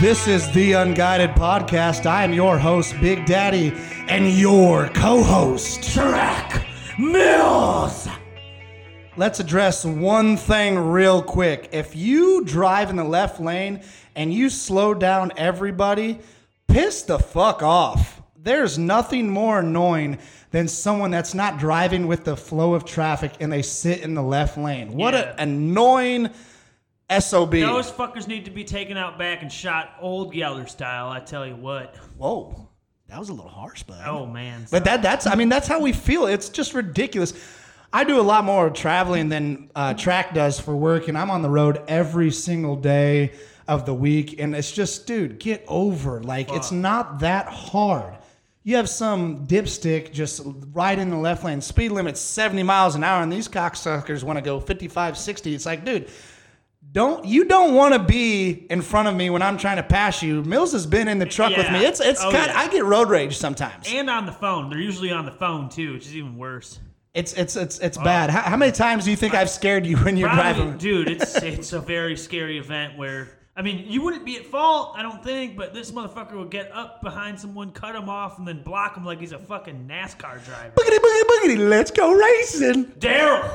This is the Unguided Podcast. I am your host, Big Daddy, and your co host, Track Mills. Let's address one thing real quick. If you drive in the left lane and you slow down everybody, piss the fuck off. There's nothing more annoying than someone that's not driving with the flow of traffic and they sit in the left lane. What Yeah. an annoying SOB. Those fuckers need to be taken out back and shot old Yeller style. I tell you what. Whoa, that was a little harsh, bud. Oh man. But that that's I mean that's how we feel. It's just ridiculous. I do a lot more traveling than uh, track does for work, and I'm on the road every single day of the week. And it's just, dude, get over. Like it's not that hard. You have some dipstick just right in the left lane. Speed limit 70 miles an hour, and these cocksuckers want to go 55, 60. It's like, dude, don't you don't want to be in front of me when I'm trying to pass you. Mills has been in the truck with me. It's it's Oh, kind. yeah. I get road rage sometimes. and on the phone. They're usually on the phone too, which is even worse. It's it's it's it's oh. bad. How, how many times do you think I've scared you when you're Probably- driving? dude, it's it's a very scary event where I mean you wouldn't be at fault, I don't think, but this motherfucker would get up behind someone, cut him off, and then block him like he's a fucking NASCAR driver. Boogity boogity boogity. Let's go racing, Darrell,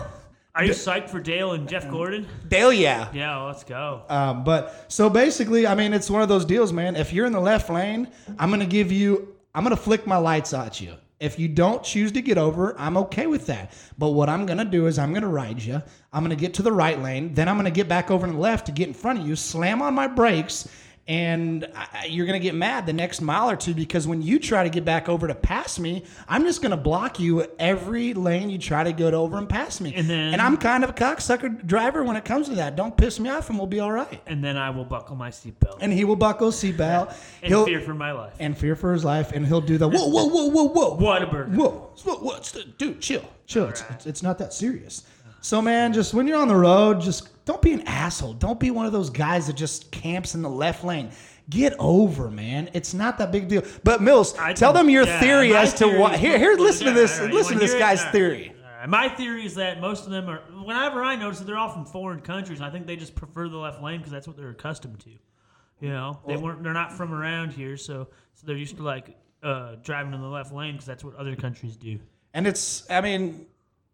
are you psyched for Dale and Jeff Gordon? Dale. Yeah. Yeah, well, let's go. Um, but so basically, I mean, it's one of those deals, man. If you're in the left lane, I'm gonna give you. I'm gonna flick my lights at you. If you don't choose to get over, I'm okay with that. But what I'm gonna do is I'm gonna ride you. I'm gonna get to the right lane. Then I'm gonna get back over to the left to get in front of you. Slam on my brakes. And I, you're gonna get mad the next mile or two because when you try to get back over to pass me, I'm just gonna block you every lane you try to go over and pass me. And then- and I'm kind of a cocksucker driver when it comes to that. Don't piss me off, and we'll be all right and then I will buckle my seatbelt and he will buckle seatbelt. and He'll fear for my life. and fear for his life, and he'll do the whoa, whoa, whoa, whoa, whoa, Whataburger. whoa, whoa, what's the dude? Chill, chill. It's, it's, it's not that serious. So man, just when you're on the road, just don't be an asshole. Don't be one of those guys that just camps in the left lane. Get over, man. It's not that big deal. But Mills, I tell them your yeah, theory as to what. Here, here, listen to this. right, listen to this hear it? guy's theory. Right. My theory is that most of them are. Whenever I notice that they're all from foreign countries, I think they just prefer the left lane because that's what they're accustomed to. You know, they weren't. They're not from around here, so so they're used to like uh, driving in the left lane because that's what other countries do. And it's, I mean,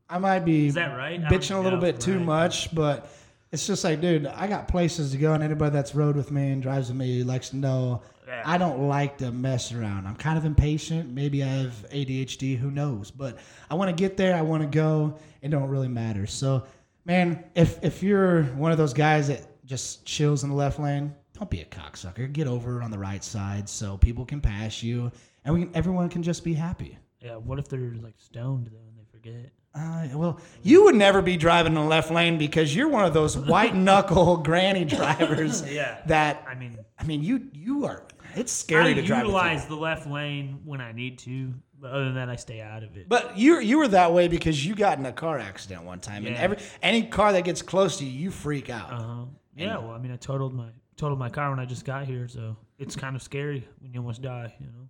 I might be Is that right? Bitching a little know. bit too Right. much, but it's just like, dude, I got places to go, and anybody that's rode with me and drives with me likes to know Yeah. I don't like to mess around. I'm kind of impatient. Maybe I have ADHD. Who knows? But I want to get there. I want to go. It don't really matter. So, man, if if you're one of those guys that just chills in the left lane, don't be a cocksucker. Get over on the right side so people can pass you, and we can, everyone can just be happy. Yeah. What if they're like stoned though and they forget? Uh, well, you would never be driving in the left lane because you're one of those white knuckle granny drivers. Yeah. That I mean, I mean, you you are. It's I scary to drive. you. utilize the left lane when I need to, but other than that, I stay out of it. But you you were that way because you got in a car accident one time, and every any car that gets close to you, you freak out. Uh huh. Yeah. Well, I mean, I totaled my totaled my car when I just got here, so it's kind of scary when you almost die. You know.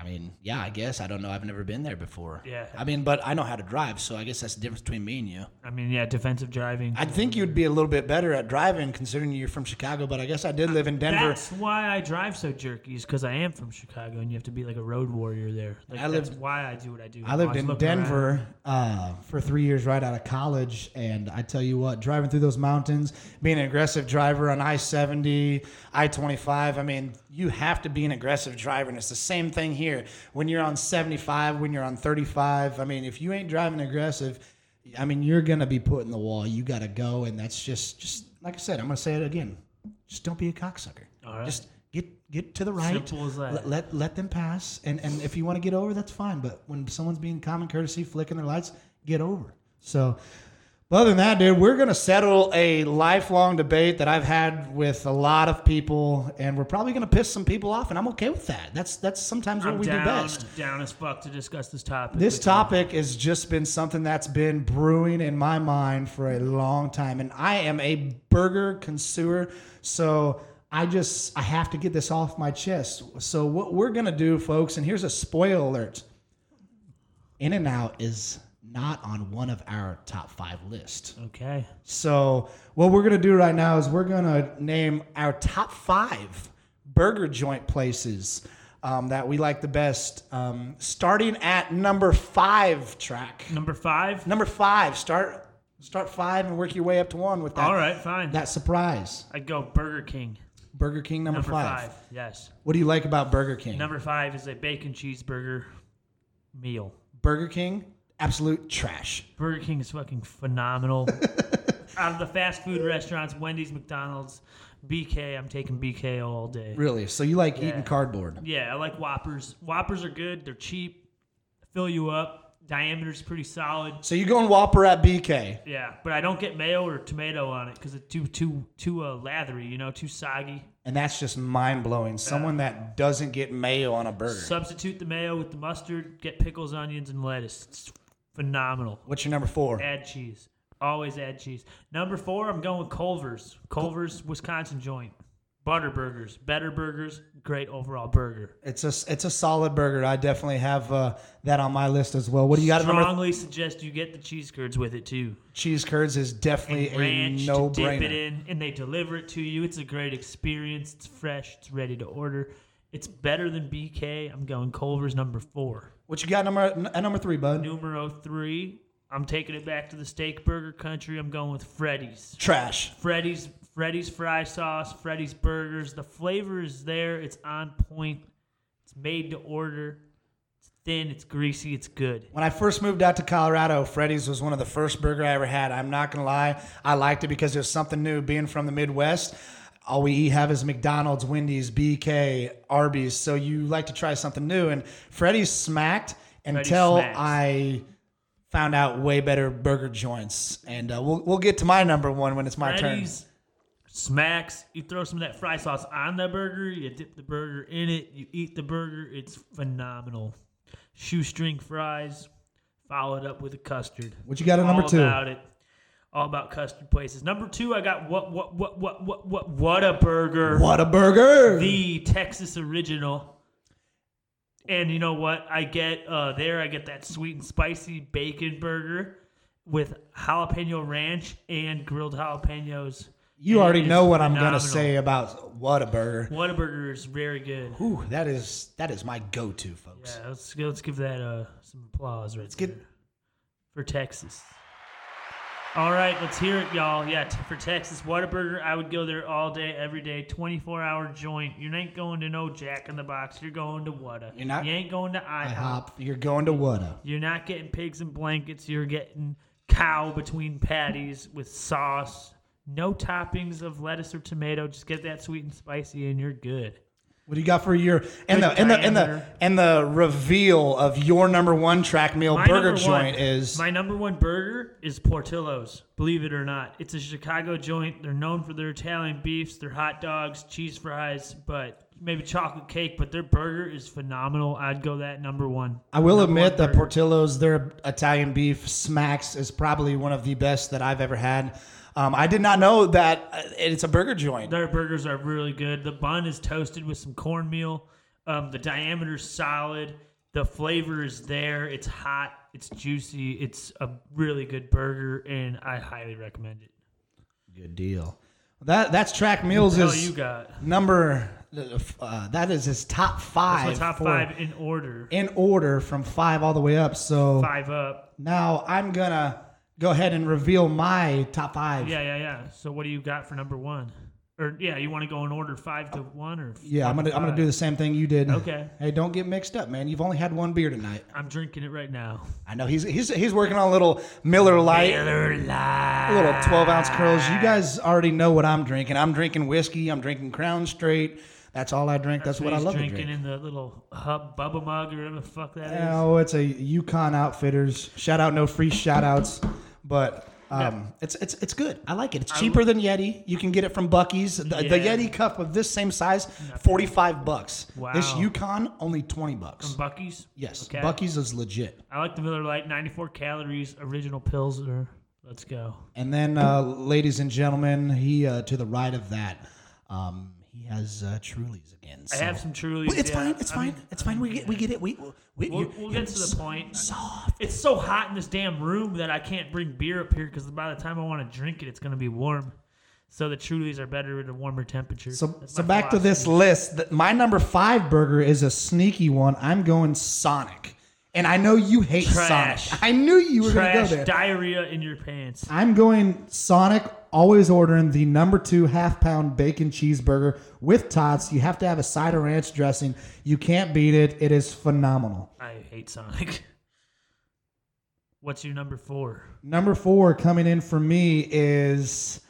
I mean, yeah, I guess I don't know. I've never been there before. Yeah. I mean, but I know how to drive, so I guess that's the difference between me and you. I mean, yeah, defensive driving. I think you'd be a little bit better at driving considering you're from Chicago, but I guess I did live in Denver. That's why I drive so jerky, is because I am from Chicago, and you have to be like a road warrior there. Like, I that's lived- why I do what I do. I lived always in. Denver uh, for three years right out of college, and I tell you what, driving through those mountains, being an aggressive driver on I seventy, I twenty five. I mean, you have to be an aggressive driver, and it's the same thing here. When you're on seventy five, when you're on thirty five, I mean, if you ain't driving aggressive, I mean, you're gonna be put in the wall. You got to go, and that's just, just like I said, I'm gonna say it again. Just don't be a cocksucker. All right. Just get get to the right. Simple as that. Let, let let them pass, and and if you want to get over, that's fine. But when someone's being common courtesy, flicking their lights, get over. So, but other than that, dude, we're gonna settle a lifelong debate that I've had with a lot of people, and we're probably gonna piss some people off, and I'm okay with that. That's that's sometimes what I'm we down, do best. down as fuck to discuss this topic. This with you. topic has just been something that's been brewing in my mind for a long time, and I am a burger consumer, so I just I have to get this off my chest. So what we're gonna do, folks, and here's a spoiler alert: In-N-Out is not on one of our top five lists. Okay. So what we're gonna do right now is we're gonna name our top five burger joint places um, that we like the best. Um, starting at number five track. Number five. Number five. Start start five and work your way up to one with that. All right, fine. That surprise. I'd go Burger King. Burger King number, Number five. five. Yes. What do you like about Burger King? Number five is a bacon cheeseburger meal. Burger King, absolute trash. Burger King is fucking phenomenal. Out of the fast food restaurants, Wendy's, McDonald's, BK, I'm taking BK all day. Really? So you like Yeah. eating cardboard? Yeah, I like Whoppers. Whoppers are good. They're cheap, fill you up. Diameter's pretty solid. So you going Whopper at BK? Yeah, but I don't get mayo or tomato on it because it's too too too uh, lathery. You know, too soggy. And that's just mind blowing. Someone that doesn't get mayo on a burger. Substitute the mayo with the mustard. Get pickles, onions, and lettuce. It's phenomenal. What's your number four? Add cheese. Always add cheese. Number four, I'm going with Culver's. Culver's, Wisconsin joint. Butter burgers, better burgers, great overall burger. It's a it's a solid burger. I definitely have uh, that on my list as well. What do you got? Strongly suggest you get the cheese curds with it too. cheese curds is definitely And ranch a no to dip it brainer. in, and they deliver it to you. It's a great experience. It's fresh. It's ready to order. It's better than BK. I'm going Culver's number four. What you got number at number three, bud? Numero three. I'm taking it back to the steak burger country. I'm going with Freddy's. Trash. Freddy's Freddy's fry sauce, Freddy's burgers. The flavor is there. It's on point. It's made to order. It's thin. It's greasy. It's good. When I first moved out to Colorado, Freddy's was one of the first burger I ever had. I'm not gonna lie, I liked it because it was something new. Being from the Midwest, all we have is McDonald's, Wendy's, BK, Arby's. So you like to try something new, and Freddy's smacked until smacks. I found out way better burger joints. And uh, we'll we'll get to my number one when it's my turn. Smacks. You throw some of that fry sauce on the burger. You dip the burger in it. You eat the burger. It's phenomenal. Shoestring fries, followed up with a custard. What you got at number All two? about it. All about custard places. Number two, I got what what what what what what Whataburger. What a burger! the Texas original. And you know what? I get uh, there. I get that sweet and spicy bacon burger with jalapeno ranch and grilled jalapenos. you And already know what I'm gonna say about what a burger. Whataburger is very good. Ooh, that is that is my go-to, folks. Yeah, let's let's give that uh, some applause right get- there for Texas. All right, let's hear it, y'all. Yeah, t- for Texas Whataburger, I would go there all day, every day, 24 hour joint. You ain't going to no Jack in the Box. You're going to Whata. You're not- You ain't going to IHOP. IHOP, you're going to Whata. You're not getting pigs and blankets. You're getting cow between patties with sauce. No toppings of lettuce or tomato. Just get that sweet and spicy, and you're good. What do you got for your and the and the and the and the reveal of your number one track meal My burger joint one- is my number one burger is Portillo's. Believe it or not, it's a Chicago joint. They're known for their Italian beefs, their hot dogs, cheese fries, but maybe chocolate cake. But their burger is phenomenal. I'd go that number one. I will Number admit that burger. Portillo's their Italian beef smacks is probably one of the best that I've ever had. Um, I did not know that uh, it's a burger joint. Their burgers are really good. The bun is toasted with some cornmeal. Um, the diameter's solid. The flavor is there. It's hot. It's juicy. It's a really good burger, and I highly recommend it. Good deal. That that's Track Mills What is you got? number uh, that is his top five. Top for- five in order. in order from five all the way up. So Five up. now I'm gonna go ahead and reveal my top five. Yeah, yeah, yeah. So what do you got for number one? Or yeah, you want to go in order five to one or Yeah, I'm gonna to I'm gonna do the same thing you did. Okay. Hey, don't get mixed up, man. You've only had one beer tonight. I'm drinking it right now. I know he's he's he's working on a little Miller Lite, Miller a Lite. little 12 ounce curls. You guys already know what I'm drinking. I'm drinking whiskey. I'm drinking Crown Straight. That's all I drink. That's, what I love drinking drink. in the little hub Bubba mug or whatever the fuck that is. Oh, it's a Yukon Outfitters. Shout out, no free shout outs, but. Um, it's it's it's good. I like it. It's cheaper than Yeti. You can get it from Buc-ee's. The, the Yeti cup of this same size, forty five bucks. Wow. This Yukon only twenty bucks. Buc-ee's. Yes, Okay. Buc-ee's is legit. I like the Miller Lite, 94 calories, original Pilsner. Let's go. And then, uh, ladies and gentlemen, he uh, to the right of that, um, has uh, Trulies again. I have some Trulies. Well, it's yeah. fine. It's I fine. mean, it's fine. We get we get it. We, we We'll, you're- we'll get to the so- point. Soft. It's so hot in this damn room that I can't bring beer up here because by the time I want to drink it, it's going to be warm. So the Trulies are better at a warmer temperature. So, That's so back to this list. My number five burger is a sneaky one. I'm going Sonic, and I know you hate Trash. Sonic. I knew you were going to go there. diarrhea in your pants. I'm going Sonic. Always ordering the number two half pound bacon cheeseburger with tots. You have to have a cider ranch dressing. You can't beat it. It is phenomenal. I hate Sonic. What's your number four? Number four coming in for me is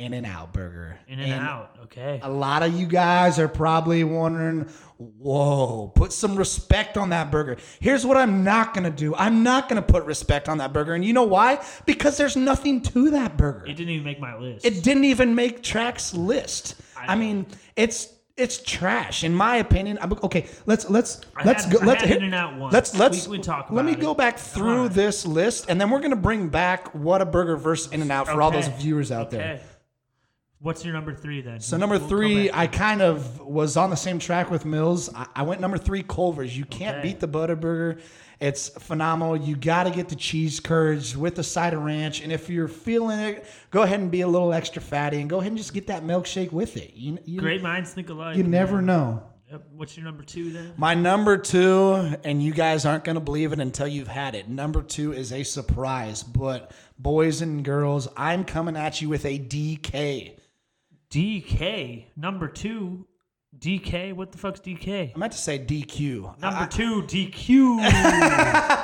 In-N-Out Burger. In and, out. Okay. A lot of you guys are probably wondering, whoa, put some respect on that burger. Here's what I'm not to do I'm not to put respect on that burger. And you know why? Because there's nothing to that burger. It didn't even make my list. It didn't even make Track's list. I, I- mean, it's. It's trash, in my opinion. I'm, okay, let's let's I let's had- go. Let's had In-N-Out once. Let's let's We- we talk Let me about go back through on. this list, and then we're gonna bring back Whataburger versus In-N-Out for all those viewers out there. What's your number three then? So number We'll three. I kind of was on the same track with Mills. I, I went number three, Culver's. You can't Okay. beat the Butterburger. It's phenomenal. You got to get the cheese curds with the cider ranch, and if you're feeling it, go ahead and be a little extra fatty, and go ahead and just get that milkshake with it. You, you, Great minds think alike. you never man. know. Yep. What's your number two then? My number two, and you guys aren't going to believe it until you've had it. Number two is a surprise, but boys and girls, I'm coming at you with a DK. DK. Number two. DK. What the fuck's DK? I meant to say DQ. Number two, DQ.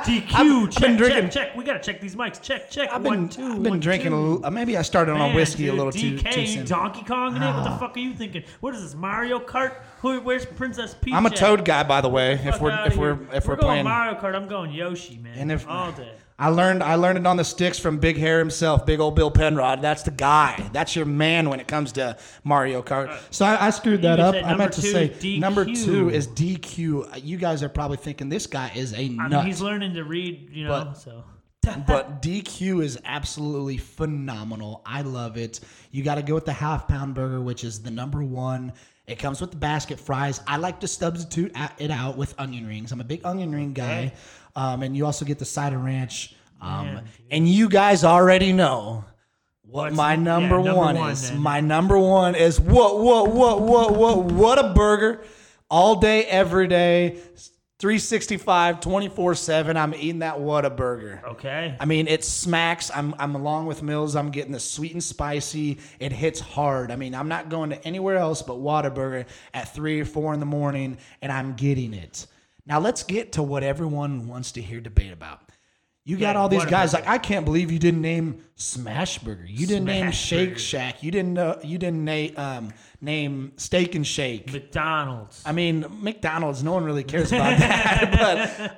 DQ. check, been drinking- check, check. We gotta check these mics. Check, check. I've One, two, I've been one, drinking a little. Maybe I started on Man, whiskey a little DK, too too you soon. Donkey Kong in it? What the ah. fuck are you thinking? What is this Mario Kart? Who? Where's Princess Peach? I'm a at? Toad guy, by the way. If Fuck we're outta if we're here. if we're, going playing, Mario Kart, I'm going Yoshi, man. And if- all day. I learned I learned it on the sticks from Big Hair himself, Big Old Bill Penrod. That's the guy. That's your man when it comes to Mario Kart. So I, I screwed that up. I meant to say DQ. number two is DQ. You guys are probably thinking this guy is a nut. mean, he's learning to read, you know. But- so but DQ is absolutely phenomenal. I love it. You got to go with the half pound burger, which is the number one. It comes with the basket fries. I like to substitute it out with onion rings. I'm a big onion ring guy. Um, and you also get the cider ranch. Um, Man, and you guys already know what What's- my yeah, number, number one, one, is. then. My number one is what, what, what, what, what, Whataburger. All day, every day, 365, 24 7. I'm eating that Whataburger. okay. I mean, it smacks. I'm, I'm along with Mills. I'm getting the sweet and spicy. It hits hard. I mean, I'm not going to anywhere else but Whataburger at three or four in the morning, and I'm getting it. Now let's get to what everyone wants to hear debate about. You got Yeah, all these guys like I can't believe you didn't name Smashburger. You didn't name Shake Burger. Shack. You didn't uh, you didn't name um, name Steak and Shake. McDonald's. I mean, McDonald's, no one really cares about that.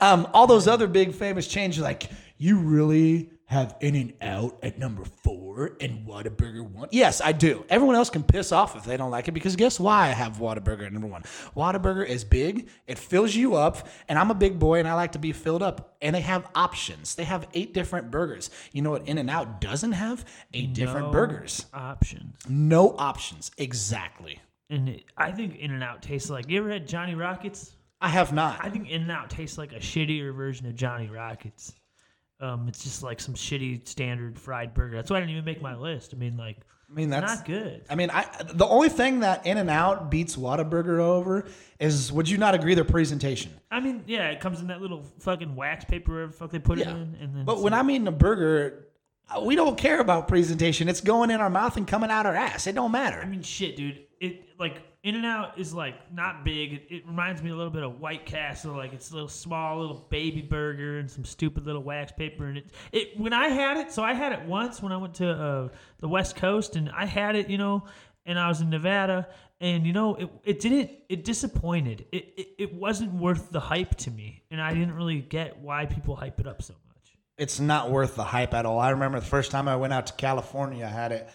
but um, all those other big famous chains like, you really have In-N-Out at number four and Whataburger one? Yes, I do. Everyone else can piss off if they don't like it because guess why I have Whataburger at number one? Whataburger is big, it fills you up, and I'm a big boy and I like to be filled up. And they have options. They have eight different burgers. You know what In-N-Out doesn't have? Eight different burgers. options. No options. Exactly. And it, I think In-N-Out tastes like. You ever had Johnny Rockets? I have not. I think In-N-Out tastes like a shittier version of Johnny Rockets. Um, it's just like some shitty standard fried burger. That's why I didn't even make my list. I mean, like, I mean, that's not good. I mean, I the only thing that In-N-Out beats Whataburger over is would you not agree their presentation? I mean, yeah, it comes in that little fucking wax paper, wherever the fuck they put Yeah. it in, and then. But when I'm eating a burger, uh, we don't care about presentation. It's going in our mouth and coming out our ass. It don't matter. I mean, shit, dude. It like In-N-Out is like not big. It, it reminds me a little bit of White Castle. Like it's a little small, little baby burger and some stupid little wax paper. And it, it when I had it, so I had it once when I went to uh, the West Coast, and I had it, you know, and I was in Nevada, and you know, it it didn't. It disappointed. It it, it wasn't worth the hype to me, and I didn't really get why people hype it up so much. it's not worth the hype at all. I remember the first time I went out to California, I had it,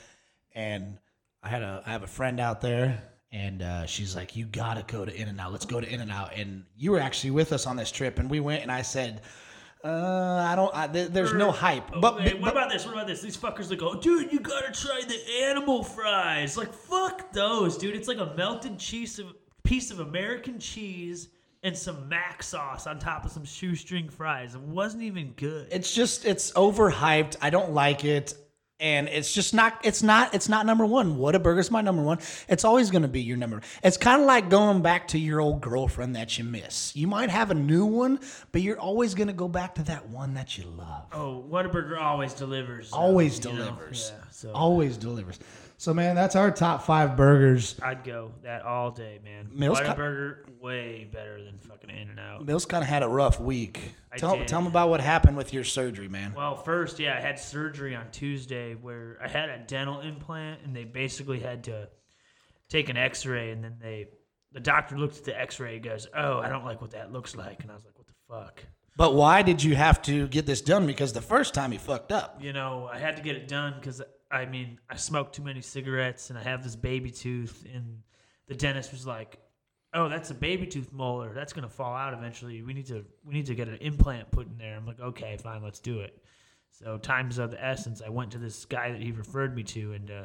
and I had a I have a friend out there, and uh, she's like, "You gotta go to In-N-Out. Let's go to In-N-Out." And you were actually with us on this trip, and we went, and I said. Uh, I don't. I, there- there's no hype. But, Okay, what about this? What about this? These fuckers that go, dude, you gotta try the animal fries. Like, fuck those, dude. It's like a melted cheese of piece of American cheese and some mac sauce on top of some shoestring fries. It wasn't even good. it's just it's overhyped. I don't like it. And it's just not. It's not. It's not number one. Whataburger's my number one. It's always going to be your number. It's kind of like going back to your old girlfriend that you miss. You might have a new one, but you're always going to go back to that one that you love. oh, Whataburger always delivers. Always you know? delivers. Yeah, so Always delivers. So man, that's our top five burgers. I'd go that all day, man. Mills cut- Whataburger way better than fucking In-N-Out. Mills kind of had a rough week. I Tell, did. tell them about what happened with your surgery, man. Well, first, yeah, I had surgery on Tuesday where I had a dental implant, and they basically had to take an X-ray, and then they, the doctor looked at the X-ray, and goes, "Oh, I don't like what that looks like," and I was like, "What the fuck?" But why did you have to get this done? Because the first time you fucked up. You know, I had to get it done because I mean, I smoked too many cigarettes, and I have this baby tooth, and the dentist was like. Oh, that's a baby tooth molar. That's gonna fall out eventually. We need to we need to get an implant put in there. I'm like, okay, fine, let's do it. So times of the essence. I went to this guy that he referred me to, and uh,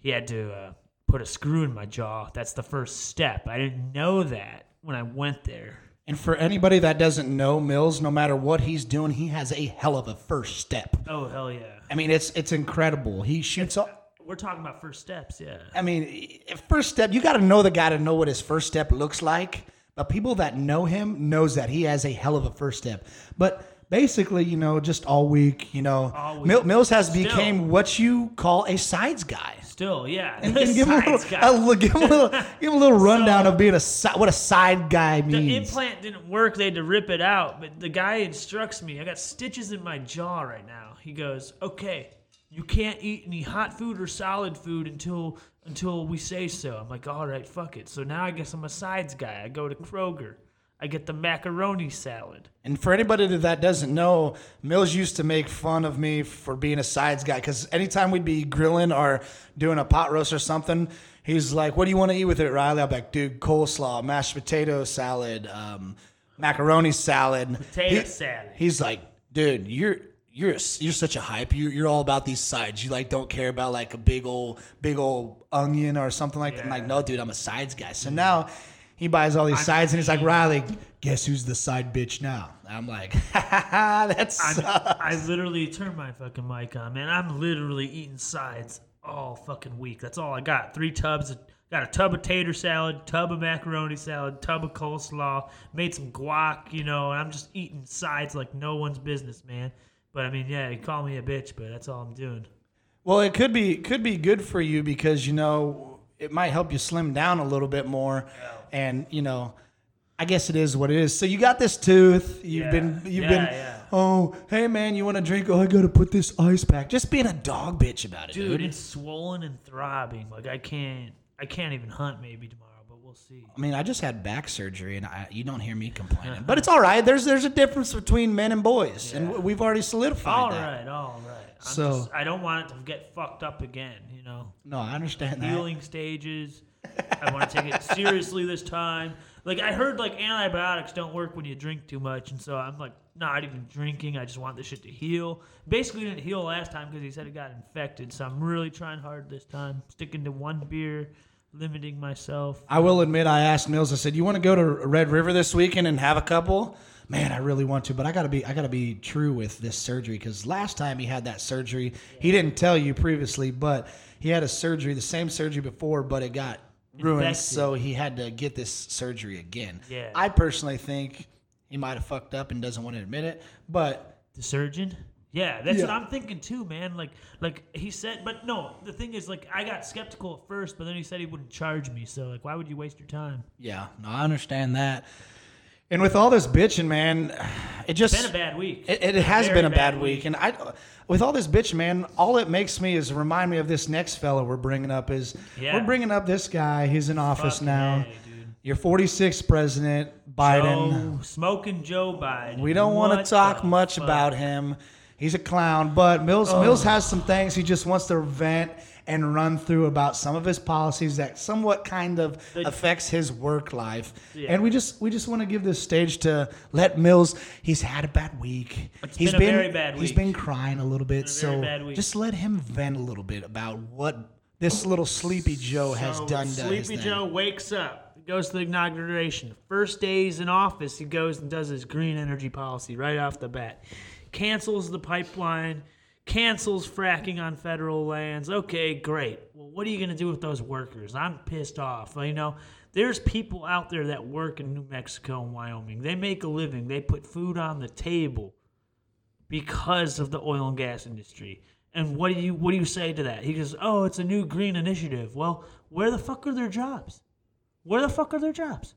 he had to uh, put a screw in my jaw. That's the first step. I didn't know that when I went there. And for anybody that doesn't know Mills, no matter what he's doing, he has a hell of a first step. Oh hell yeah! I mean, it's it's incredible. He shoots all. Uh, we're talking about first steps, yeah. I mean, first step. You got to know the guy to know what his first step looks like. But people that know him knows that he has a hell of a first step. But basically, you know, just all week, you know, All week. Mil- Mills has Still. became what you call a sides guy. Still, yeah. And, and give him a little, give him a little, give him a little rundown So- of being a si- what a side guy means. the implant didn't work. They had to rip it out. But the guy instructs me. I got stitches in my jaw right now. He goes, "Okay, you can't eat any hot food or solid food until until we say so." I'm like, "All right, fuck it." So now I guess I'm a sides guy. I go to Kroger. I get the macaroni salad. And for anybody that doesn't know, Mills used to make fun of me for being a sides guy because anytime we'd be grilling or doing a pot roast or something, he's like, "What do you want to eat with it, Riley?" I'm like, "Dude, coleslaw, mashed potato salad, um, macaroni salad, Potato He- salad. He's like, "Dude, you're." You're, you're such a hype. You're, you're all about these sides. You like don't care about like a big old big old onion or something like that. I'm like, no, dude, I'm a sides guy. So now he buys all these sides and he's like, Riley, guess who's the side bitch now? I'm like, that's I literally turned my fucking mic on, man. I'm literally eating sides all fucking week. That's all I got. Three tubs. Of, got a tub of tater salad, tub of macaroni salad, tub of coleslaw. Made some guac, you know, and I'm just eating sides like no one's business, man. But I mean, yeah, you call me a bitch, but that's all I'm doing. well, it could be could be good for you because you know it might help you slim down a little bit more, and you know. I guess it is what it is. So you got this tooth. You've Yeah. been, you've Yeah, been. yeah. Oh, hey man, you want a drink? Oh, I gotta put this ice pack. Just being a dog bitch about it, Dude, dude. it's swollen and throbbing. Like I can't, I can't even hunt maybe tomorrow, but we'll see. I mean, I just had back surgery, and I, you don't hear me complaining. but it's all right. There's there's a difference between men and boys, and we've already solidified All that. right, all right. I'm So- just, I don't want it to get fucked up again, you know. No, I understand that. healing stages. I want to take it seriously this time. Like I heard, like antibiotics don't work when you drink too much, and so I'm like not even drinking. I just want this shit to heal. Basically, didn't heal last time because he said it got infected. So I'm really trying hard this time, sticking to one beer, limiting myself. I will admit, I asked Mills. I said, "You want to go to Red River this weekend and have a couple?" Man, I really want to, but I gotta be I gotta be true with this surgery because last time he had that surgery, he didn't tell you previously, but he had a surgery, the same surgery before, but it got ruined, Infected. so he had to get this surgery again. Yeah. I personally think he might have fucked up and doesn't want to admit it, but The surgeon. Yeah, that's what I'm thinking too, man. Like, like he said, but no. The thing is, like, I got skeptical at first, but then he said he wouldn't charge me. So, like, why would you waste your time? yeah, no, I understand that. And with all this bitching, man, it just It's been a bad week. It, it has Very been a bad, week. and I, with all this bitch, man, all it makes me is remind me of this next fella we're bringing up. Is Yeah. we're bringing up this guy? He's in office Fucking now. A, dude. Your 46th president, Biden. Joe, smoking Joe Biden. we don't want to talk much fuck? about him. He's a clown, but Mills oh. Mills has some things he just wants to vent and run through about some of his policies that somewhat kind of affects his work life. Yeah. And we just we just want to give this stage to let Mills. He's had a bad week. It's He's been a very bad He's week. been crying a little bit. very so bad week. just let him vent a little bit about what this little sleepy Joe has So done to his Sleepy thing. Joe wakes up, goes to the inauguration. First day he's in office, he goes and does his green energy policy right off the bat. Cancels the pipeline, cancels fracking on federal lands. Okay, great. Well, what are you going to do with those workers? I'm pissed off. You know, there's people out there that work in New Mexico and Wyoming. They make a living, they put food on the table because of the oil and gas industry. And what do you what do you say to that? He goes, "Oh, it's a new green initiative." Well, where the fuck are their jobs? Where the fuck are their jobs?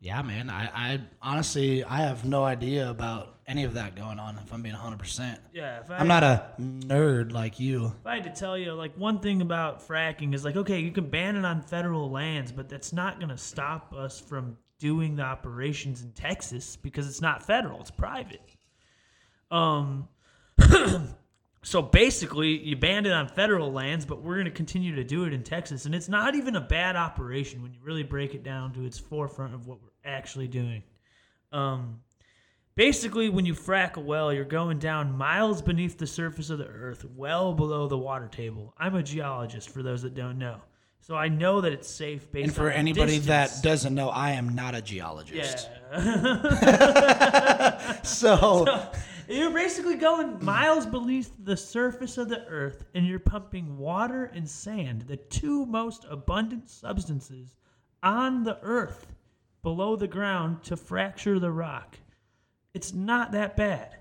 Yeah, man. I, I honestly I have no idea about any of that going on. If I'm being 100, percent Yeah, if I, I'm not a nerd like you. If I had to tell you, like one thing about fracking is like, okay, you can ban it on federal lands, but that's not gonna stop us from doing the operations in Texas because it's not federal; it's private. Um. So basically, you banned it on federal lands, but we're going to continue to do it in Texas. And it's not even a bad operation when you really break it down to its forefront of what we're actually doing. Um, basically, when you frack a well, you're going down miles beneath the surface of the earth, well below the water table. I'm a geologist, for those that don't know. So I know that it's safe based And for anybody distance. that doesn't know, I am not a geologist. Yeah. So, You're basically going miles beneath the surface of the earth and you're pumping water and sand, the two most abundant substances on the earth below the ground to fracture the rock. It's not that bad.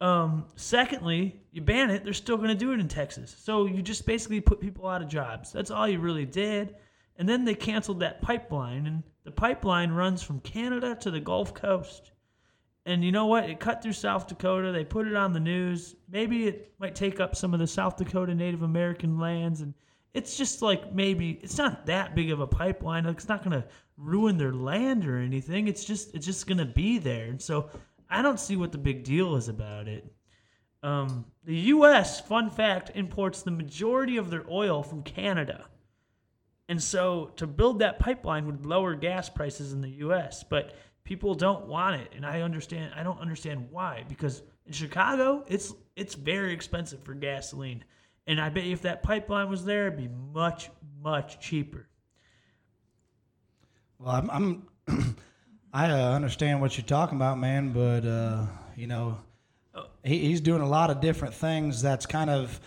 Um, secondly, you ban it, they're still going to do it in Texas. So you just basically put people out of jobs. That's all you really did. And then they canceled that pipeline, and the pipeline runs from Canada to the Gulf Coast. And you know what? It cut through South Dakota. They put it on the news. Maybe it might take up some of the South Dakota Native American lands. And it's just like maybe it's not that big of a pipeline. Like, It's not going to ruin their land or anything. It's just it's just going to be there. And so I don't see what the big deal is about it. Um, the U.S. Fun fact imports the majority of their oil from Canada. And so to build that pipeline would lower gas prices in the US, but people don't want it and I understand I don't understand why because in Chicago it's it's very expensive for gasoline. And I bet if that pipeline was there it'd be much much cheaper. well, I'm, I'm I uh, understand what you're talking about, man, but uh, you know, he, he's doing a lot of different things that's kind of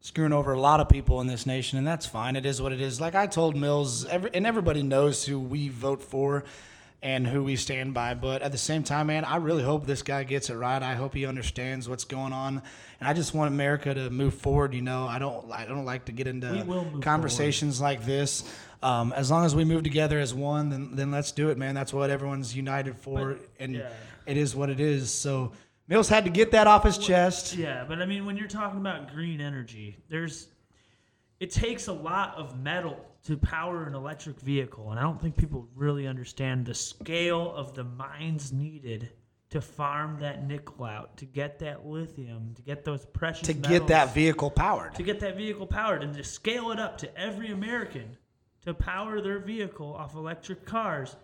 screwing over a lot of people in this nation, and that's fine. It is what it is. Like I told Mills, every, and everybody knows who we vote for and who we stand by. But at the same time, man, I really hope this guy gets it right. I hope he understands what's going on, and I just want America to move forward. You know, I don't, I don't like to get into conversations like this. Um, as long as we move together as one, then then let's do it, man. That's what everyone's united for, and yeah. it is what it is. So Mills had to get that off his chest. Yeah, but I mean when you're talking about green energy, there's it takes a lot of metal to power an electric vehicle, and I don't think people really understand the scale of the mines needed to farm that nickel out, to get that lithium, to get those precious metals, To get that vehicle powered. to get that vehicle powered, and to scale it up to every American to power their vehicle off electric cars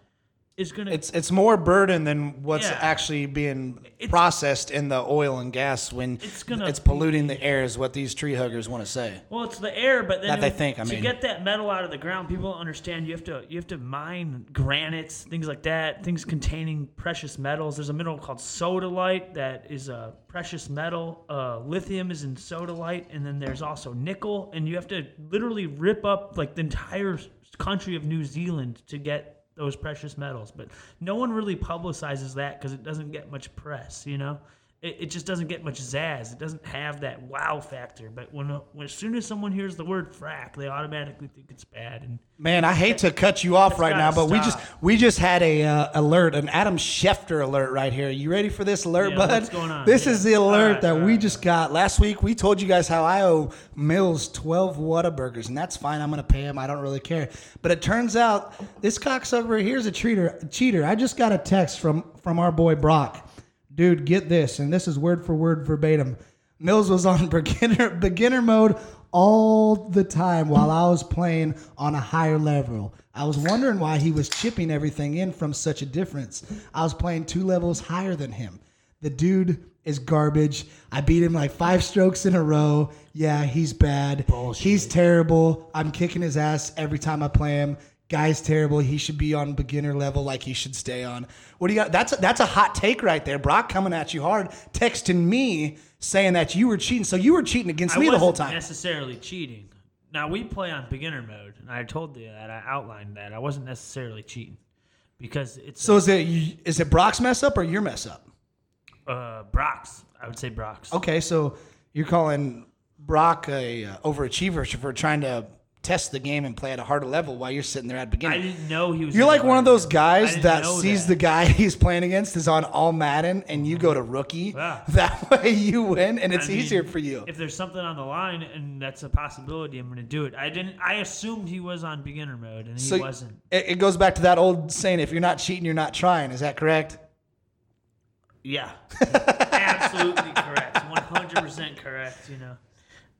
is going to It's it's more burden than what's Yeah. actually being It's- processed in the oil and gas when It's gonna it's polluting the air is what these tree huggers want to say. Well, it's the air, but then That they think, I mean, to get that metal out of the ground, people don't understand you have to you have to mine granites, things like that, things containing precious metals. There's a mineral called sodalite that is a precious metal. Uh, lithium is in sodalite, and then there's also nickel, and you have to literally rip up like the entire country of New Zealand to get those precious metals. But no one really publicizes that because it doesn't get much press, you know. It, it just doesn't get much zazz. It doesn't have that wow factor. But when, when as soon as someone hears the word frack, they automatically think it's bad. And Man, I hate to cut you off right now, but we just we just had a uh, alert, an Adam Schefter alert right here. You ready for this alert, Yeah, bud? what's going on? This Yeah. is the alert right, that all we right, just got last week. We told you guys how I owe Mills twelve Whataburgers, and that's fine. I'm gonna pay him. I don't really care. But it turns out this cocksucker here's a cheater. Cheater. I just got a text from from our boy Brock. Dude, get this, and this is word for word verbatim. Mills was on beginner beginner mode all the time while I was playing on a higher level. I was wondering why he was chipping everything in from such a difference. I was playing two levels higher than him. The dude is garbage. I beat him like five strokes in a row. Yeah, he's bad. Bullshit. He's terrible. I'm kicking his ass every time I play him. Guy's terrible. He should be on beginner level, like he should stay on. What do you got? That's a, that's a hot take right there. Brock coming at you hard, texting me saying that you were cheating. So you were cheating against I me the whole time. necessarily cheating. Now we play on beginner mode, and I told you that I outlined that I wasn't necessarily cheating because it's So is it is it Brock's mess up or your mess up? uh, Brock's. I would say Brock's. Okay, so you're calling Brock a uh, overachiever for trying to test the game and play at a harder level while you're sitting there at I beginning. I didn't know he was. You're like one of those guys that sees that. the guy he's playing against is on all Madden and you go to rookie. Yeah. That way you win and it's I mean, easier for you. If there's something on the line and that's a possibility, I'm going to do it. I didn't. I assumed he was on beginner mode, and he So wasn't. It, goes back to that old saying: if you're not cheating, you're not trying. Is that correct? Yeah, absolutely correct. 100 percent correct. You know.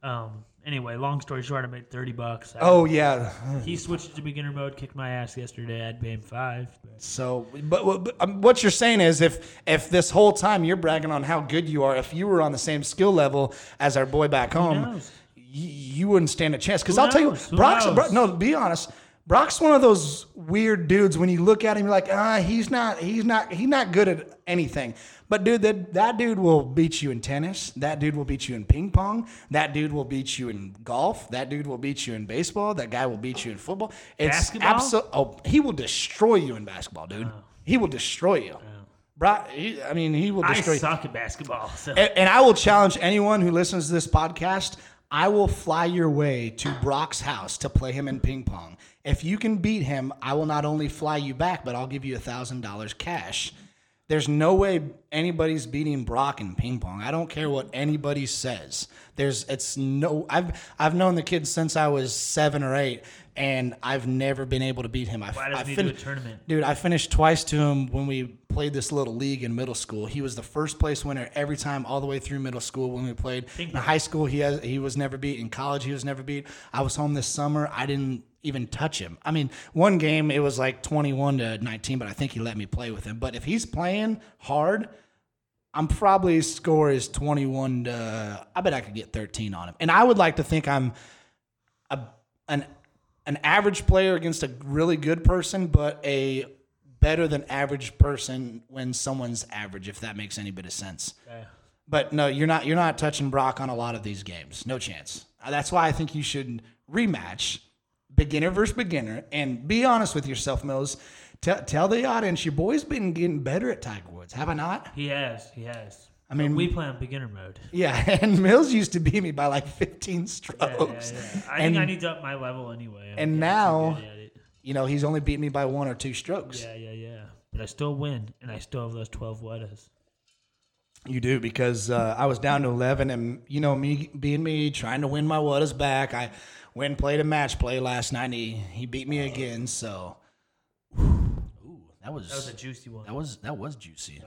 Um. Anyway, long story short, I made 30 bucks. I- Oh yeah. He switched to beginner mode, kicked my ass yesterday. I'd pay him five. But So, but, but um, what you're saying is, if if this whole time you're bragging on how good you are, if you were on the same skill level as our boy back home, knows? y- you wouldn't stand a chance. Because I'll tell you, knows? Brock's knows? Bro, no. Be honest, Brock's one of those weird dudes. When you look at him, you're like, ah, he's not, he's not, he's not good at anything. But dude, that that dude will beat you in tennis. That dude will beat you in ping pong. That dude will beat you in golf. That dude will beat you in baseball. That guy will beat you in football. It's Basketball? absolute. Oh, he will destroy you in basketball, dude. He will destroy you. Brock, he, I mean, he will I destroy. you. suck at basketball. So And, and I will challenge anyone who listens to this podcast. I will fly your way to Brock's house to play him in ping pong. If you can beat him, I will not only fly you back, but I'll give you a thousand dollars cash. There's no way anybody's beating Brock in ping pong. I don't care what anybody says. There's it's no I've I've known the kid since I was seven or eight, and I've never been able to beat him. I, Why I doesn't he fin- do a tournament? Dude, I finished twice to him when we played this little league in middle school. He was the first place winner every time, all the way through middle school when we played. In high school, he has he was never beat. In college, he was never beat. I was home this summer. I didn't even touch him. I mean, one game it was like twenty one to nineteen, but I think he let me play with him. But if he's playing hard, I'm probably score is twenty one to. I bet I could get thirteen on him, and I would like to think I'm a an an average player against a really good person, but a better than average person when someone's average, if that makes any bit of sense. But no, you're not you're not touching Brock on a lot of these games. No chance. That's why I think you should rematch beginner versus beginner and be honest with yourself, Mills. Tell, tell the audience your boy's been getting better at Tiger Woods, have I not? he has. He has. I mean- we play on beginner mode. Yeah, and Mills used to beat me by like 15 strokes. yeah, yeah. I And- think I need to up my level anyway. I'm and now- good at it. You know, he's only beat me by one or two strokes. yeah, yeah, yeah. But I still win, and I still have those twelve Whatas. You do because uh, I was down to eleven, and you know me being me, trying to win my waters back. I went and played a match play last night. And he he beat me again. So, ooh, that was That was a juicy one. that was that was juicy.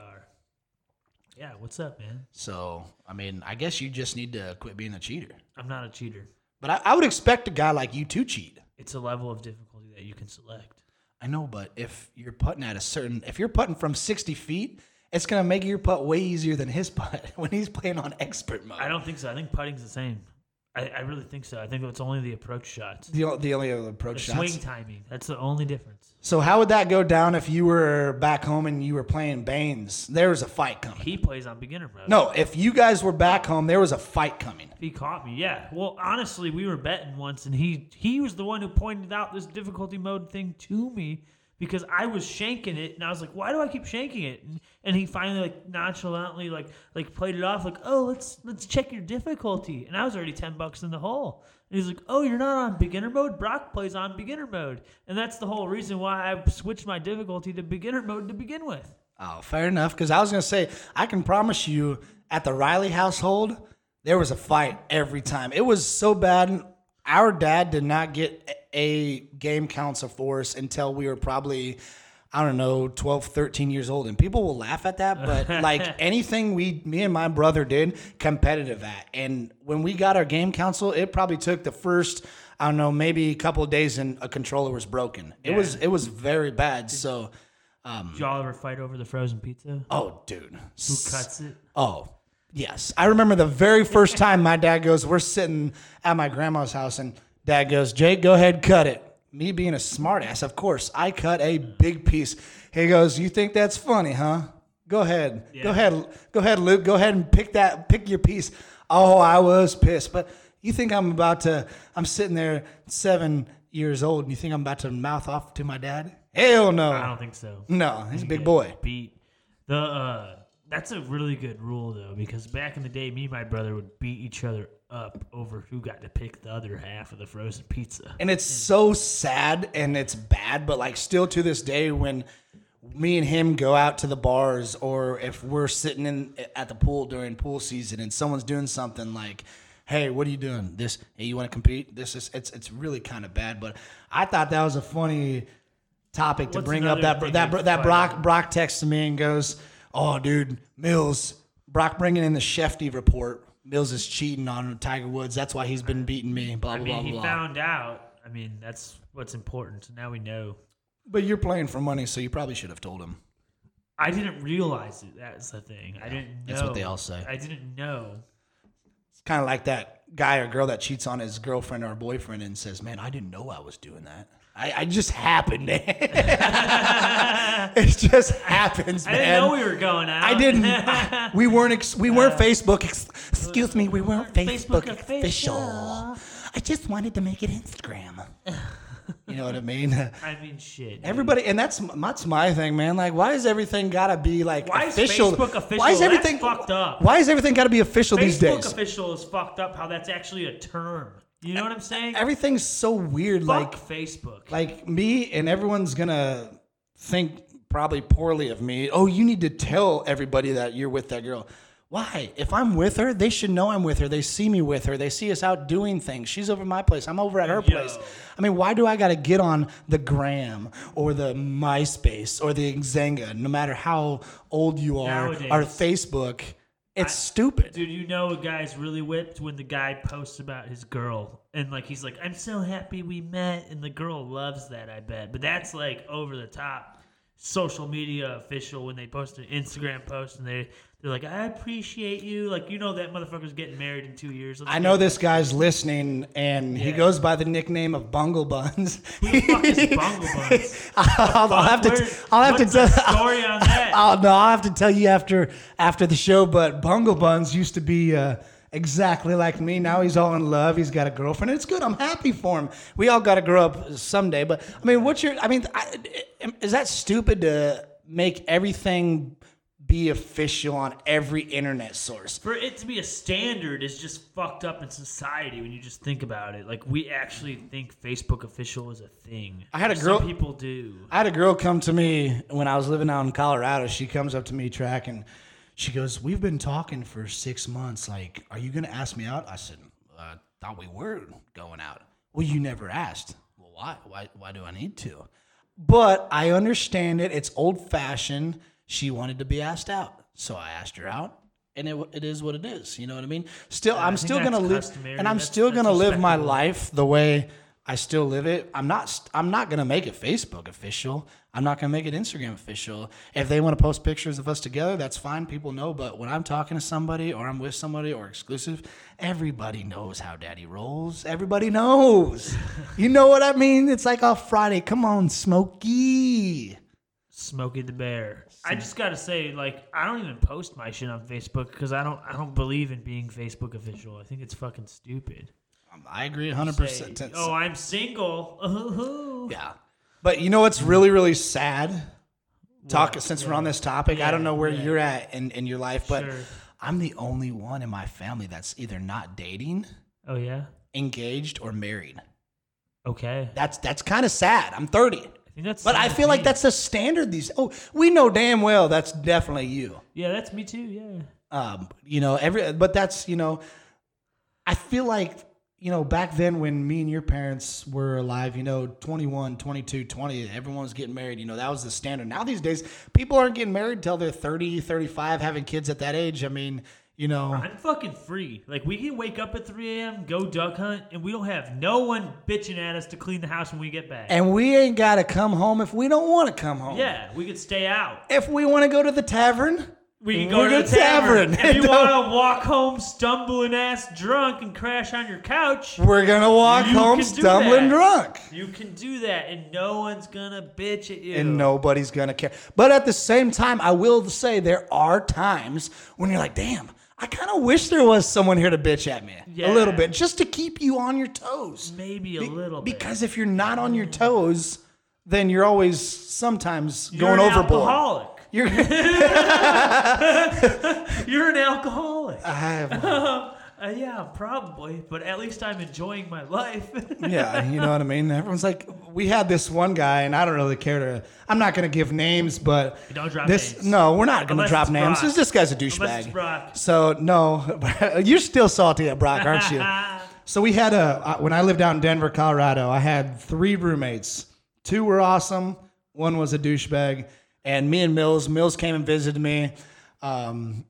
Yeah, what's up, man? So, I mean, I guess you just need to quit being a cheater. I'm not a cheater. But I, I would expect a guy like you to cheat. It's a level of difficulty that you can select. I know, but if you're putting at a certain, if you're putting from sixty feet, it's gonna make your putt way easier than his putt when he's playing on expert mode. I don't think so. I think putting's the same. I, I really think so. I think it's only the approach shots. The, the only other The approach swing timing. That's the only difference. So how would that go down if you were back home and you were playing Baines? There was a fight coming. He plays on beginner mode. No, if you guys were back home, there was a fight coming. He caught me, yeah. Well, honestly, we were betting once, and he he was the one who pointed out this difficulty mode thing to me because I was shanking it, and I was like, "Why do I keep shanking it?" And, and he finally like nonchalantly like like played it off like, "Oh, let's let's check your difficulty," and I was already ten bucks in the hole. And he's like, "Oh, you're not on beginner mode. Brock plays on beginner mode, and that's the whole reason why I switched my difficulty to beginner mode to begin with." Oh, fair enough. Because I was gonna say, I can promise you, at the Riley household, there was a fight every time. It was so bad. Our dad did not get a game counsel for us until we were probably, I don't know, 12, 13 years old. And people will laugh at that, but like anything we, me and my brother did, competitive at. And when we got our game console, it probably took the first, I don't know, maybe a couple of days and a controller was broken. It Yeah. was, it was very bad. So, um, Did y'all ever fight over the frozen pizza? oh, dude. Who cuts it? Oh, yes. I remember the very first time my dad goes, we're sitting at my grandma's house, and dad goes, Jake, go ahead, cut it. Me being a smartass, of course, I cut a big piece. He goes, You think that's funny, huh? Go ahead. Go ahead. Go ahead, Luke. Go ahead and pick that, pick your piece. Oh, I was pissed. But you think I'm about to, I'm sitting there seven years old, and you think I'm about to mouth off to my dad? Hell no. I don't think so. No, he's a big boy. Beat the. uh That's a really good rule though, because back in the day, me and my brother would beat each other up over who got to pick the other half of the frozen pizza. and it's so sad and it's bad but like still to this day when me and him go out to the bars or if we're sitting in at the pool during pool season and someone's doing something like hey what are you doing? This hey you want to compete? This is it's it's really kind of bad but i thought that was a funny topic to What's bring up that that that fight brock brock texts me and goes oh dude mills brock bringing in the shefty report mills is cheating on tiger woods that's why he's been beating me blah I blah mean, blah he blah found out. I mean, that's what's important. Now we know. But you're playing for money, so you probably should have told him. I didn't realize it. That's the thing. I didn't know. That's what they all say. I didn't know. It's kind of like that guy or girl that cheats on his girlfriend or boyfriend and says, "Man, I didn't know I was doing that. I, I just happened. man. it just happens, man. I didn't know we were going out. I didn't. I- we weren't. Ex- we weren't uh, Facebook. Ex- excuse me. We weren't Facebook, Facebook official. official. I just wanted to make it Instagram. you know what I mean? I mean, shit. dude. Everybody, and that's that's my thing, man. Like, why is everything gotta be like Why is official? Facebook official? Why is That's everything fucked up. Why is everything gotta be official these days? Facebook official is fucked up. How that's actually a term. You know what I'm saying? Everything's so weird. Fuck Like, Facebook. like me, and everyone's gonna think probably poorly of me. Oh, you need to tell everybody that you're with that girl. Why? If I'm with her, they should know I'm with her. They see me with her. They see us out doing things. She's over at my place. I'm over at her place. I mean, why do I got to get on the gram or the MySpace or the Xanga, no matter how old you are, Nowadays. or Facebook? It's stupid. Dude, you know a guy's really whipped when the guy posts about his girl and like he's like, "I'm so happy we met," and the girl loves that. I bet, but that's like over the top social media official when they post an Instagram post and they they're like, "I appreciate you," like you know that motherfucker's getting married in two years. Let's I know this guy's listening, and he goes by the nickname of Bungle Buns. Who the fuck is Bungle Buns? I'll, I'll have to. Where- I'll have to tell. story on that? I'll, no, I'll have to tell you after after the show. But Bungle Buns used to be uh, exactly like me. Now he's all in love. He's got a girlfriend. It's good. I'm happy for him. We all got to grow up someday. But I mean, what's your? I mean, I, is that stupid to make everything be official on every internet source? For it to be a standard is just fucked up in society when you just think about it. Like we actually think Facebook official is a thing. I had a Some girl- people do. I had a girl come to me when I was living out in Colorado. She comes up to me track and she goes, "We've been talking for six months. Like, are you gonna ask me out?" I said, "I thought we were going out." Well, you never asked. Well, why? Why? Why do I need to? But I understand it. It's old fashioned. She wanted to be asked out, so I asked her out. And it, it is what it is. You know what I mean? Still, I'm still gonna live, and I'm That's- still that's gonna live my life the way I still live it. I'm not. I'm not gonna make it Facebook official. I'm not gonna make it Instagram official. If they want to post pictures of us together, that's fine. People know. But when I'm talking to somebody, or I'm with somebody, or exclusive, everybody knows how Daddy rolls. Everybody knows. you know what I mean? It's like off Friday. Come on, Smokey. Smokey the Bear. I just gotta say, like, I don't even post my shit on Facebook because I don't, I don't believe in being Facebook official. I think it's fucking stupid. Um, I agree hundred percent. oh, I'm single. Ooh. Yeah. But you know what's really, really sad? Talk since we're on this topic. I don't know where yeah. you're at in, in your life, but Sure. I'm the only one in my family that's either not dating, Oh yeah. engaged, or married. Okay. That's that's kind of sad. I'm 30. Think that's. But I feel like that's the standard these oh, we know damn well that's definitely you. Yeah, that's me too. Yeah. Um, you know, every but that's, you know, I feel like you know, back then when me and your parents were alive, you know, 21, 22, 20, everyone was getting married. You know, that was the standard. Now these days, people aren't getting married till they're 30, 35, having kids at that age. I mean, you know, I'm fucking free. Like we can wake up at 3 a.m., go duck hunt, and we don't have no one bitching at us to clean the house when we get back. and we ain't got to come home if we don't want to come home. yeah, we could stay out. If we want to go to the tavern, We can We're go to the the tavern. tavern. If you Don't- want to walk home stumbling ass drunk and crash on your couch, we're going to walk You home can do stumbling that. drunk. you can do that, and no one's gonna bitch at you. and nobody's gonna care. But at the same time, I will say there are times when you're like, damn, I kind of wish there was someone here to bitch at me Yeah. a little bit, just to keep you on your toes. maybe a Be- little bit. Because if you're not on your toes, then you're always sometimes You're going an overboard. Alcoholic. You're, You're an alcoholic. I have, Uh, yeah, probably, but at least I'm enjoying my life. yeah, you know what I mean. Everyone's like, we had this one guy, and I don't really care to. I'm not gonna give names, but Don't drop this. names. No, we're not gonna drop it's names. Brock. This guy's a douchebag. So no, you're still salty at Brock, aren't you? so we had a uh, when I lived out in Denver, Colorado. I had three roommates. Two were awesome. One was a douchebag, and me and Mills. Mills came and visited me um,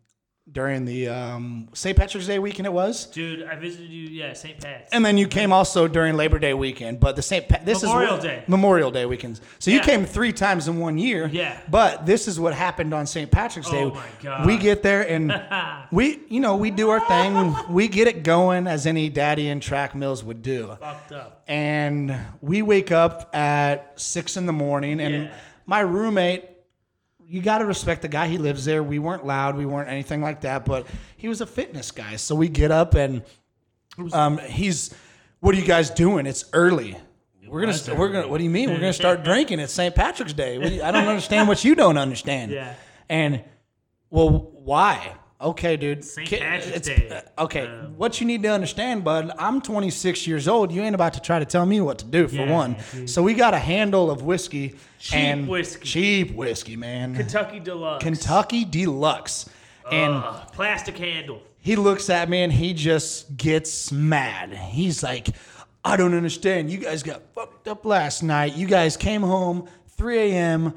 during the um, St. Patrick's Day weekend. It was. Dude, I visited you, yeah, St. Pat's. And then you came also during Labor Day weekend, but the St. Pa- this Memorial is Memorial Day. Memorial Day weekends. So you came three times in one year. Yeah. But this is what happened on St. Patrick's Day. Oh my God. We get there and we, you know, we do our thing. we get it going as any daddy in track mills would do. Fucked up. And we wake up at six in the morning, and Yeah. my roommate. You got to respect the guy. He lives there. We weren't loud. We weren't anything like that. But he was a fitness guy. So we get up and um, he's, what are you guys doing? It's early. We're gonna, st- we're gonna. What do you mean? We're gonna start drinking. It's St. Patrick's Day. You- I don't understand what you don't understand. Yeah. And, well, why? Okay, dude. St. Patrick's Day. uh, Okay, what you need to understand, bud. I'm 26 years old. You ain't about to try to tell me what to do. For Yeah, one, dude. so we got a handle of whiskey. Cheap and whiskey. Cheap whiskey, man. Kentucky Deluxe. Kentucky Deluxe. And plastic handle. he looks at me and he just gets mad. He's like, I don't understand. You guys got fucked up last night. You guys came home 3 a.m.,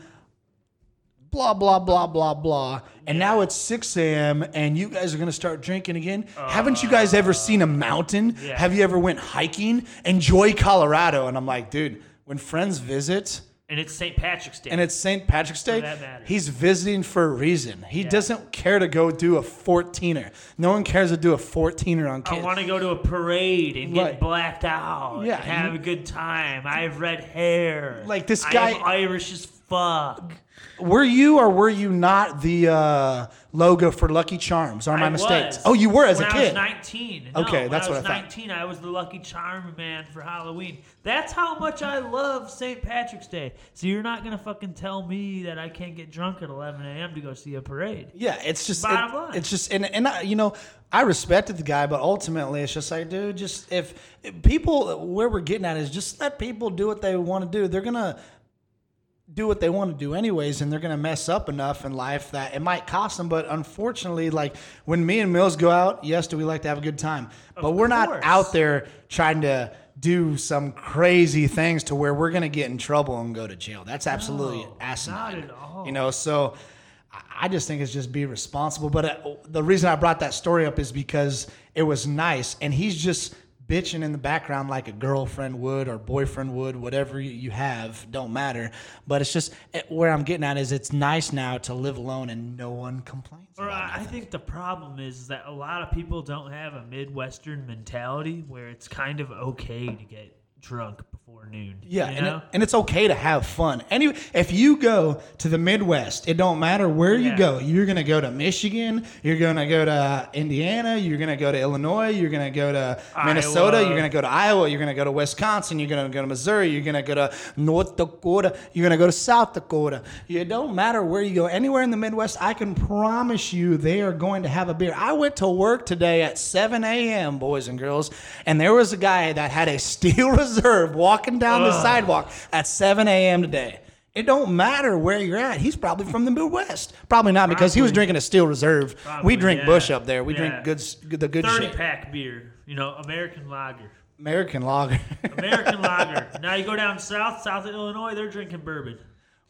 blah, blah, blah, blah, blah. And now it's 6 a.m. and you guys are going to start drinking again. Uh, Haven't you guys ever seen a mountain? yeah. Have you ever went hiking? Enjoy Colorado. And I'm like, dude, when friends visit, And it's St. Patrick's Day. and it's St. Patrick's Day. that matter. He's visiting for a reason. He doesn't care to go do a 14er. No one cares to do a 14er on I kids. want to go to a parade and get Right. blacked out. Yeah, and have you- a good time. I have red hair. Like, this I guy- am Irish as fuck. Were you or were you not the uh, logo for Lucky Charms? Are my I mistakes? was. Oh, you were as when a I was kid. 19. No, Okay, when that's I was what I thought. 19, I was the Lucky Charm man for Halloween. That's how much I love St. Patrick's Day. So you're not gonna fucking tell me that I can't get drunk at 11 a.m. to go see a parade. Yeah, it's just Bottom it- line. it's just and and I, you know I respected the guy, but ultimately it's just like, dude, just if, if people where we're getting at is just let people do what they want to do. They're gonna do what they want to do anyways, and they're gonna mess up enough in life that it might cost them. But unfortunately, like when me and Mills go out, yes, do we like to have a good time? but we're not out there trying to do some crazy things to where we're gonna get in trouble and go to jail. That's absolutely No, asinine. not at all. You know, so I- I just think it's just be responsible. But uh, the reason I brought that story up is because it was nice, and he's just bitching in the background like a girlfriend would or boyfriend would, whatever you- have, don't matter. But it's just eh, where I'm getting at is it's nice now to live alone and no one complains. Or I I think the problem is that a lot of people don't have a Midwestern mentality where it's kind of okay to get drunk before noon. Yeah, you and, it, and it's okay to have fun. Any if you go to the Midwest, it don't matter where you go. You're gonna go to Michigan. You're gonna go to Indiana. You're gonna go to Illinois. You're gonna go to Minnesota. Iowa. You're gonna go to Iowa. You're gonna go to Wisconsin. You're gonna go to Missouri. You're gonna go to North Dakota. You're gonna go to South Dakota. It don't matter where you go. Anywhere in the Midwest, I can promise you they are going to have a beer. I went to work today at 7 a.m., boys and girls, and there was a guy that had a steel reserve walking down the sidewalk at 7 a.m. today. It don't matter where you're at. He's probably from the Midwest. Probably not because he was Probably. drinking a steel reserve. we Probably, drink yeah. Busch up there. We Yeah. drink good, s- the good 30 shit. pack beer, you know, American lager. American lager. American lager. Now you go down south, south of Illinois, they're drinking bourbon.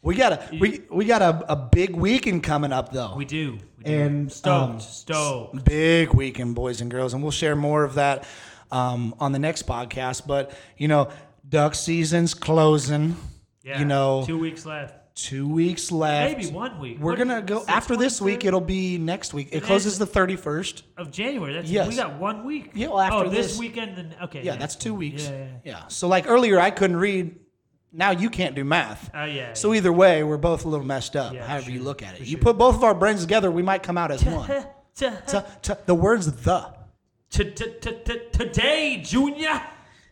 we got a we we got a, a big weekend coming up though. We do. We do. And, stoked, um, stoked. big weekend, boys and girls, and we'll share more of that um, on the next podcast. But you know, duck season's closing. Yeah. You know, two weeks left. two weeks left. Maybe one week. We're What- gonna go after this week. It'll be next week. It closes the thirty first. of January. That's Yes. we got one week. Yeah, well, after oh, this, this- weekend. Then okay. Yeah, that's two weeks. Yeah, yeah, yeah. So like earlier, I couldn't read. Now you can't do math. Oh yeah. So either way, we're both a little messed up. Yeah, however for you look at it, for you sure. put both of our brains together, we might come out as one. The words the. Today, Junior.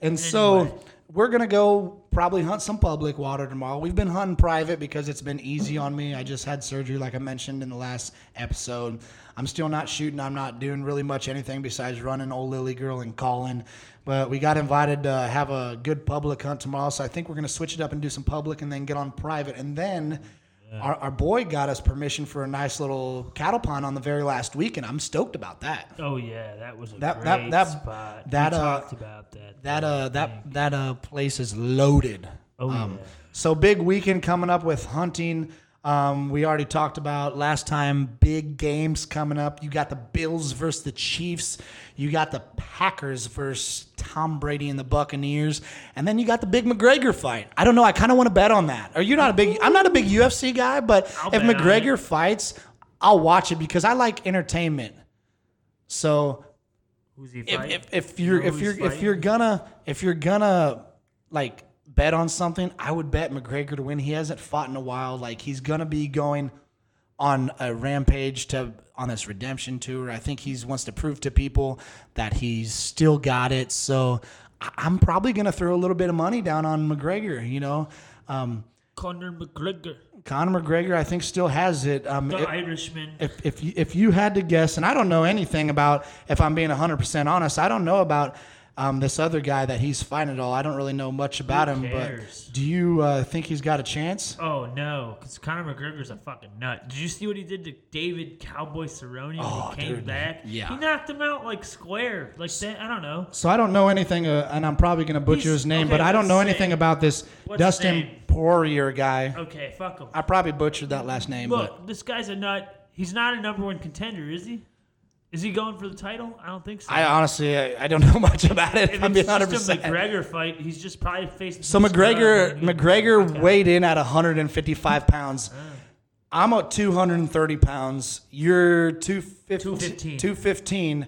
And so. We're gonna go probably hunt some public water tomorrow. We've been hunting private because it's been easy on me. I just had surgery, like I mentioned in the last episode. I'm still not shooting. I'm not doing really much anything besides running old Lily Girl and calling. But we got invited to have a good public hunt tomorrow, so I think we're gonna switch it up and do some public and then get on private. And then our, our boy got us permission for a nice little cattle pond on the very last week, and I'm stoked about that. Oh yeah, that was a That- great that- that- spot. that, we uh, talked about that. That uh that that uh place is loaded. Oh, um, yeah. So big weekend coming up with hunting. Um, we already talked about last time. Big games coming up. You got the Bills versus the Chiefs. You got the Packers versus Tom Brady and the Buccaneers, and then you got the big McGregor fight. I don't know. I kind of want to bet on that. Are you not a big? I'm not a big UFC guy, but I'll if McGregor fights, I'll watch it because I like entertainment. So Who's he if, if, if you're if you're if you're gonna if you're gonna like bet on something, I would bet McGregor to win. He hasn't fought in a while. Like he's gonna be going on a rampage to on this redemption tour. I think he wants to prove to people that he's still got it. So I'm probably gonna throw a little bit of money down on McGregor. You know, um, Conor McGregor, Conor McGregor, I think still has it. Um, the it- Irishman. if if you, if you had to guess, and I don't know anything about, if I'm being 100% honest, I don't know about um, this other guy that he's fighting at all. I don't really know much about him. cares? But do you uh, think he's got a chance? Oh no, because Conor McGregor's a fucking nut. Did you see what he did to David Cowboy Cerrone when Oh, he came dude. back? Yeah. he knocked him out like square. Like that, I don't know. So I don't know anything, uh, and I'm probably going to butcher He's- his name, okay, but I don't let's know say- anything about this What's his Dustin name? Poirier guy. Okay, fuck him. I probably butchered that last name, Look, this guy's a nut. He's not a number one contender, is he? Is he going for the title? I don't think so. I honestly I, I don't know much about it. if I'm it's being 100%. just a McGregor fight, he's just probably facing. So McGregor scrub and he- McGregor weighed in at 155 pounds. Ah. I'm at 230 pounds. You're 215, 215. 215.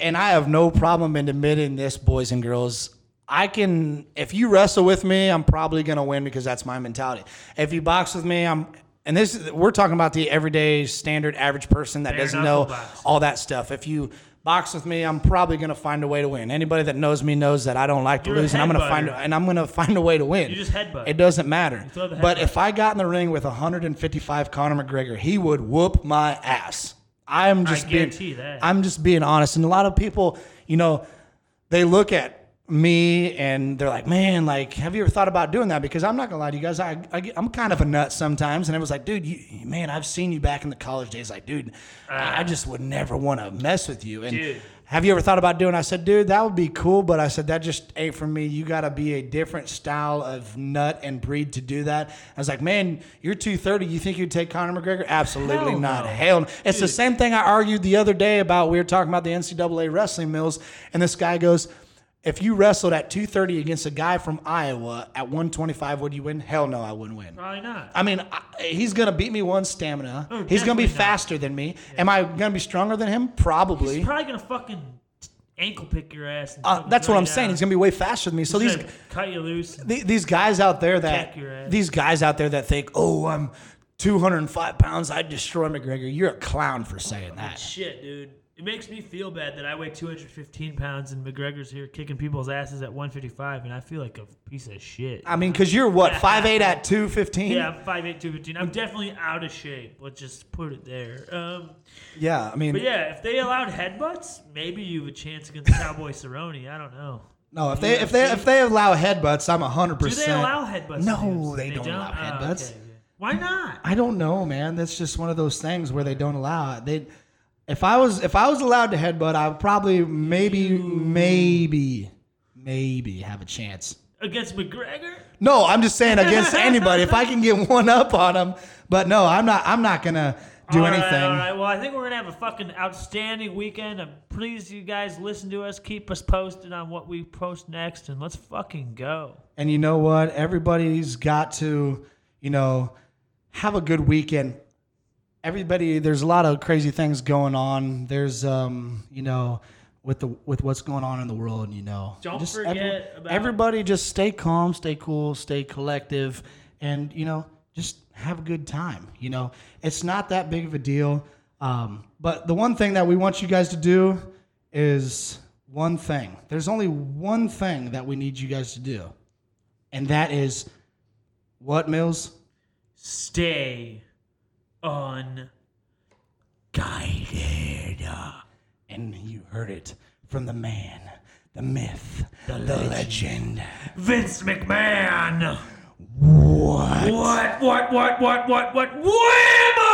And I have no problem in admitting this, boys and girls. I can, if you wrestle with me, I'm probably going to win because that's my mentality. If you box with me, I'm, and this, we're talking about the everyday standard average person that Bare doesn't know box. all that stuff. If you box with me, I'm probably going to find a way to win. Anybody that knows me knows that I don't like to You're lose, and I'm going to find, and I'm going to find a way to win. You just headbutt. It doesn't matter. But if I got in the ring with 155 Conor McGregor, he would whoop my ass. I'm just being, guarantee that. I'm just being honest. And a lot of people, you know, they look at me and they're like, man, like, have you ever thought about doing that? Because I'm not gonna lie to you guys, I, I I'm kind of a nut sometimes. And it was like, dude, you, man, I've seen you back in the college days. Like, dude, I I ah. just would never want to mess with you. And Dude. have you ever thought about doing? I said, dude, that would be cool, but I said that just ain't for me. You got to be a different style of nut and breed to do that. I was like, man, you're 230. You think you'd take Conor McGregor? Absolutely Hell not. no. Hell, no. it's the same thing I argued the other day about. We were talking about the NCAA wrestling mills, and this guy goes. If you wrestled at 230 against a guy from Iowa at 125, would you win? Hell no, I wouldn't win. Probably not. I mean, I, he's gonna beat me one stamina. Oh, he's gonna be definitely not. faster than me. Am I gonna be stronger than him? Probably. He's probably gonna fucking ankle pick your ass. And Uh, that's what I'm saying. He's gonna be way faster than me. So He's these cut you loose. the- these guys out there that these guys out there that think, oh, I'm 205 pounds, I'd destroy McGregor. You're a clown for saying that. Shit, dude. It makes me feel bad that I weigh 215 pounds and McGregor's here kicking people's asses at 155, and I feel like a piece of shit. I mean, because you're what 5'8 at 215. Yeah, I'm 5'8", 215. I'm definitely out of shape. Let's just put it there. Um, Yeah, I mean, but yeah, if they allowed headbutts, maybe you have a chance against Cowboy Cerrone. I don't know. no. If they if they if they allow headbutts, I'm 100. Do percent they allow headbutts? No, UFC? they don't allow Oh, headbutts. okay, okay. Why not? I don't know, man. That's just one of those things where they don't allow it. They, if I was if I was allowed to headbutt, I would probably maybe maybe maybe have a chance. Against McGregor? No, I'm just saying against anybody. If I can get one up on him, but no, I'm not. I'm not gonna do All right, anything. all right. Well, I think we're gonna have a fucking outstanding weekend. I'm pleased you guys listen to us. Keep us posted on what we post next, and let's fucking go. And you know what? Everybody's got to, you know, have a good weekend. Everybody, there's a lot of crazy things going on. There's, um, you know, with the with what's going on in the world, you know. Don't Just forget about- everybody. Just stay calm, stay cool, stay collective, and you know, just have a good time. You know, it's not that big of a deal. Um, but the one thing that we want you guys to do is one thing. There's only one thing that we need you guys to do, and that is what Mills. Stay unguided. And you heard it from the man, the myth, the, legend. Vince McMahon. What? What? What? What? What? What? What? Whammo!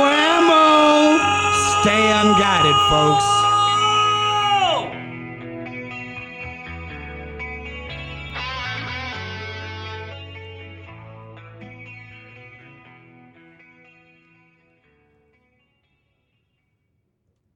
Whammo! Stay unguided, folks.